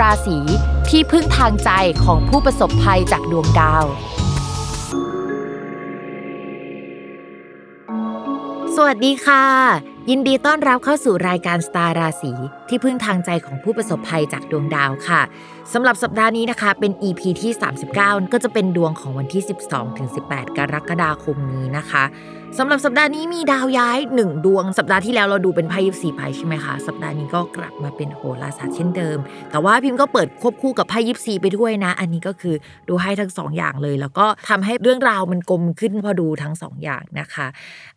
ราศีที่พึ่งทางใจของผู้ประสบภัยจากดวงดาว สวัสดีค่ะ ยินดีต้อนรับเข้าสู่รายการสตาร์ราศีที่พึ่งทางใจของผู้ประสบภัยจากดวงดาวค่ะสำหรับสัปดาห์นี้นะคะเป็น EP ที่ 39 ก็จะเป็นดวงของวันที่ 12-18 กรกฎาคมนี้นะคะ สำหรับสัปดาห์นี้มีดาวย้ายหนึ่งดวง สัปดาห์ที่แล้วเราดูเป็นไพ่ยิปซีไพ่ใช่ไหมคะ สัปดาห์นี้ก็กลับมาเป็นโหราศาสตร์เช่นเดิม แต่ว่าพิมพ์ก็เปิดควบคู่กับไพ่ยิปซีไปด้วยนะ อันนี้ก็คือดูให้ทั้งสองอย่างเลย แล้วก็ทำให้เรื่องราวมันกลมขึ้นพอดูทั้งสองอย่างนะคะ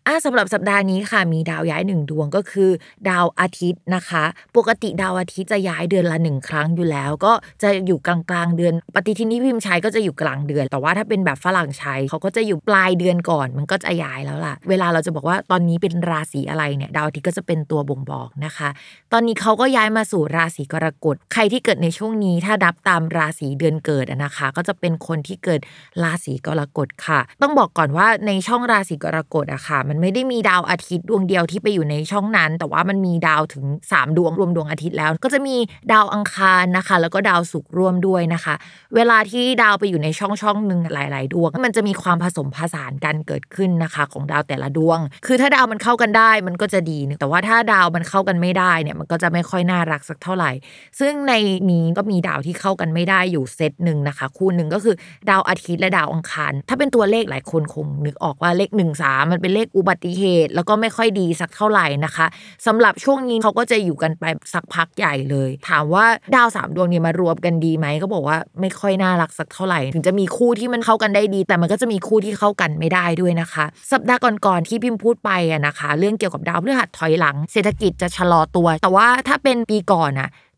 อะสำหรับสัปดาห์นี้ค่ะมีดาวย้ายหนึ่งดวงก็คือ ดาวอาทิตย์นะคะ ปกติดาวอาทิตย์จะย้ายเดือนละหนึ่งครั้งอยู่แล้ว ก็จะอยู่กลางกลางเดือน ปฏิทินที่พิมพ์ใช้ก็จะอยู่กลางเดือน แต่ว่าถ้าเป็นแบบฝรั่งใช้เขาก็จะอยู่ปลายเดือนก่อน มันก็จะย้ายแล้วล่ะเวลาเราจะบอกว่าตอนนี้เป็นราศีอะไรเนี่ยดาวอาทิตย์ก็จะเป็นตัวบ่งบอกนะคะ ตอนนี้เขาก็ย้ายมาสู่ราศีกรกฎใครที่เกิดในช่วงนี้ถ้าดับตามราศีเดือนเกิดนะคะ ก็จะเป็นคนที่เกิดราศีกรกฎค่ะ ต้องบอกก่อนว่าในช่องราศีกรกฎอะค่ะ มันไม่ได้มีดาวอาทิตย์ดวงเดียวที่ไปอยู่ในช่องนั้น แต่ว่ามันมีดาวถึง 3 ดวงรวมดวงอาทิตย์แล้ว ก็จะมีดาวอังคารนะคะ แล้วก็ดาวศุกร์ร่วมด้วยนะคะ เวลาที่ดาวไปอยู่ในช่องช่องหนึ่งหลาย ๆ ดวง มันจะมีความผสมผสานกันเกิดขึ้นนะคะ ของดาวแต่ละดวง คือถ้าดาวมันเข้ากันได้มันก็จะดีแต่ว่าถ้าดาวมันเข้ากันไม่ได้เนี่ยมันก็จะไม่ค่อยน่ารักสักเท่าไหร่ ซึ่งในนี้ก็มีดาวที่เข้ากันไม่ได้อยู่เซตหนึ่งนะคะ คู่หนึ่งก็คือดาวอาทิตย์และดาวอังคาร ถ้าเป็นตัวเลขหลายคนคงนึกออกว่าเลข1 3มันเป็นเลขอุบัติเหตุ แล้วก็ไม่ค่อยดีสักเท่าไหร่นะคะสำหรับช่วงนี้เขาก็จะอยู่กันไปสักพักใหญ่เลย ถามว่าดาวสามดวงนี้มารวมกันดีไหมก็บอกว่าไม่ค่อยน่ารักสักเท่าไหร่ ถึงจะมีคู่ที่มันเข้ากันได้ดี แต่มันก็จะมีคู่ที่เข้ากันไม่ได้ด้วยนะคะ สัปดาห์ก่อนๆที่พิมพ์พูดไปอะนะคะ เรื่องเกี่ยวกับดาวพฤหัสถอยหลัง เศรษฐกิจจะชะลอตัว แต่ว่าถ้าเป็นปีก่อนอะ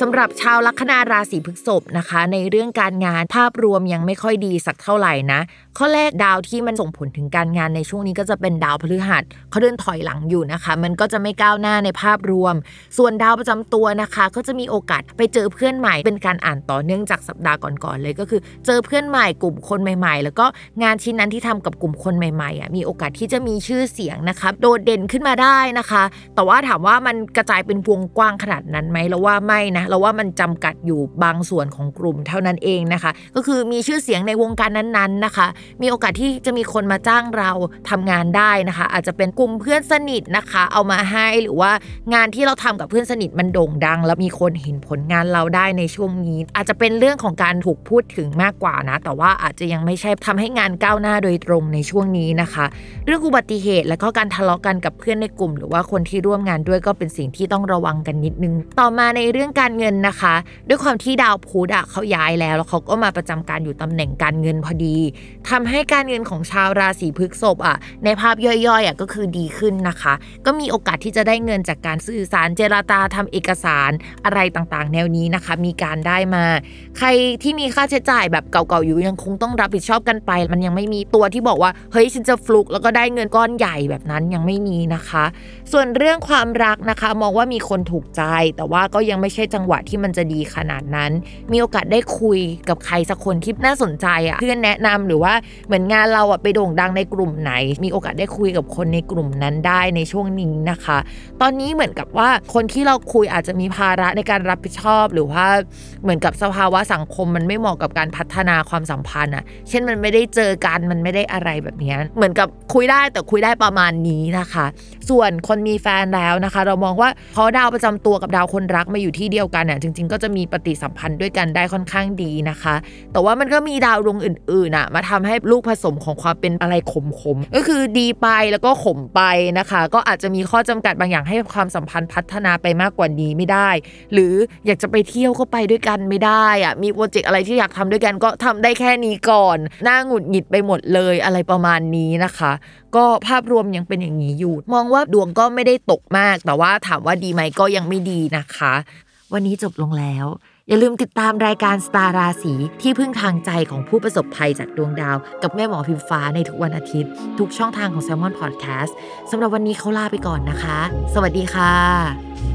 สำหรับชาวลัคนาราศีพฤษภนะคะ ในเรื่องการงานภาพรวมยังไม่ค่อยดีสักเท่าไหร่นะ ข้อแรกดาวที่มันส่งผลถึงการงานในช่วงนี้ก็จะเป็นดาวพฤหัสเขาเดินถอยหลังอยู่นะคะ มันก็จะไม่ก้าวหน้าในภาพรวม ส่วนดาวประจำตัวนะคะ ก็จะมีโอกาสไปเจอเพื่อนใหม่ เป็นการอ่านต่อเนื่องจากสัปดาห์ก่อนๆเลยก็คือ เจอเพื่อนใหม่กลุ่มคนใหม่ ๆ แล้วก็งานชิ้นนั้นที่ทำกับกลุ่มคนใหม่ๆอะมีโอกาสที่จะมีชื่อเสียงนะคะโดดเด่นขึ้นมาได้นะคะ แต่ว่าถามว่ามันกระจายเป็นวงกว้างขนาดนั้นไหมแล้วว่าไม่นะเราว่ามันจำกัดอยู่บางส่วนของกลุ่มเท่านั้นเองนะคะ ก็คือมีชื่อเสียงในวงการนั้นๆนะคะ มีโอกาสที่จะมีคนมาจ้างเราทำงานได้นะคะ อาจจะเป็นกลุ่มเพื่อนสนิทนะคะ เอามาให้หรือว่างานที่เราทำกับเพื่อนสนิทมันโด่งดัง แล้วมีคนเห็นผลงานเราได้ในช่วงนี้ อาจจะเป็นเรื่องของการถูกพูดถึงมากกว่านะ แต่ว่าอาจจะยังไม่ใช่ทำให้งานก้าวหน้าโดยตรงในช่วงนี้นะคะ เรื่องอุบัติเหตุแล้วก็การทะเลาะกันกับเพื่อนในกลุ่ม หรือว่าคนที่ร่วมงานด้วยก็เป็นสิ่งที่ต้องระวังกันนิดนึง ต่อมาในเรื่องการเงินนะคะ ด้วยความที่ดาวพุธอะเขาย้ายแล้วแล้วเขาก็มาประจำการอยู่ตำแหน่งการเงินพอดีทำให้การเงินของชาวราศีพฤษภอะในภาพย่อยๆอะก็คือดีขึ้นนะคะ ก็มีโอกาสที่จะได้เงินจากการสื่อสารเจรจาทำเอกสารอะไรต่างๆ แนวนี้นะคะ มีการได้มา ใครที่มีค่าใช้จ่ายแบบเก่าๆอยู่ยังคงต้องรับผิดชอบกันไป มันยังไม่มีตัวที่บอกว่าเฮ้ยฉันจะฟลุกแล้วก็ได้เงินก้อนใหญ่แบบนั้นยังไม่มีนะคะ ส่วนเรื่องความรักนะคะ มองว่ามีคนถูกใจแต่ว่าก็ยังไม่ใช่จังหวะที่มันจะดีขนาดนั้น มีโอกาสได้คุยกับใครสักคนที่น่าสนใจอะ่ะเพื่อนแนะนำหรือว่าเหมือนงานเราอะ่ะไปโด่งดังในกลุ่มไหน มีโอกาสได้คุยกับคนในกลุ่มนั้นได้ในช่วงนี้นะคะ ตอนนี้เหมือนกับว่าคนที่เราคุยอาจจะมีภาระในการรับผิดชอบ หรือว่าเหมือนกับสภาวะสังคมมันไม่เหมาะกับการพัฒนาความสัมพันธ์อะ เช่นมันไม่ได้เจอกันมันไม่ได้อะไรแบบนี้เหมือนกับคุยได้แต่คุยได้ประมาณนี้นะคะ ส่วนคนมีแฟนแล้วนะคะ เรามองว่าเพราะดาวประจำตัวกับดาวคนรักมาอยู่ที่เดียวกันเนี่ยจริง ๆ ก็จะมีปฏิสัมพันธ์ด้วยกันได้ค่อนข้างดีนะคะ แต่ว่ามันก็มีดาวดวงอื่นๆอะมาทำให้ลูกผสมของความเป็นอะไรขมๆก็คือดีไปแล้วก็ขมไปนะคะ ก็อาจจะมีข้อจำกัดบางอย่างให้ความสัมพันธ์พัฒนาไปมากกว่านี้ไม่ได้ หรืออยากจะไปเที่ยวก็ไปด้วยกันไม่ได้อะมีโปรเจกต์อะไรที่อยากทำด้วยกันก็ทำได้แค่นี้ก่อนหน้าหงุดหงิดไปหมดเลยอะไรประมาณนี้นะคะ ก็ภาพรวมยังเป็นอย่างนี้อยู่ มองว่าดวงก็ไม่ได้ตกมาก แต่ว่าถามว่าดีไหมก็ยังไม่ดีนะคะ วันนี้จบลงแล้ว อย่าลืมติดตามรายการสตาร์ราศีที่พึ่งทางใจของผู้ประสบภัยจากดวงดาว กับแม่หมอพิมฟ้าในทุกวันอาทิตย์ ทุกช่องทางของ s ซ l m o n Podcast สำหรับวันนี้เขาลาไปก่อนนะคะ สวัสดีค่ะ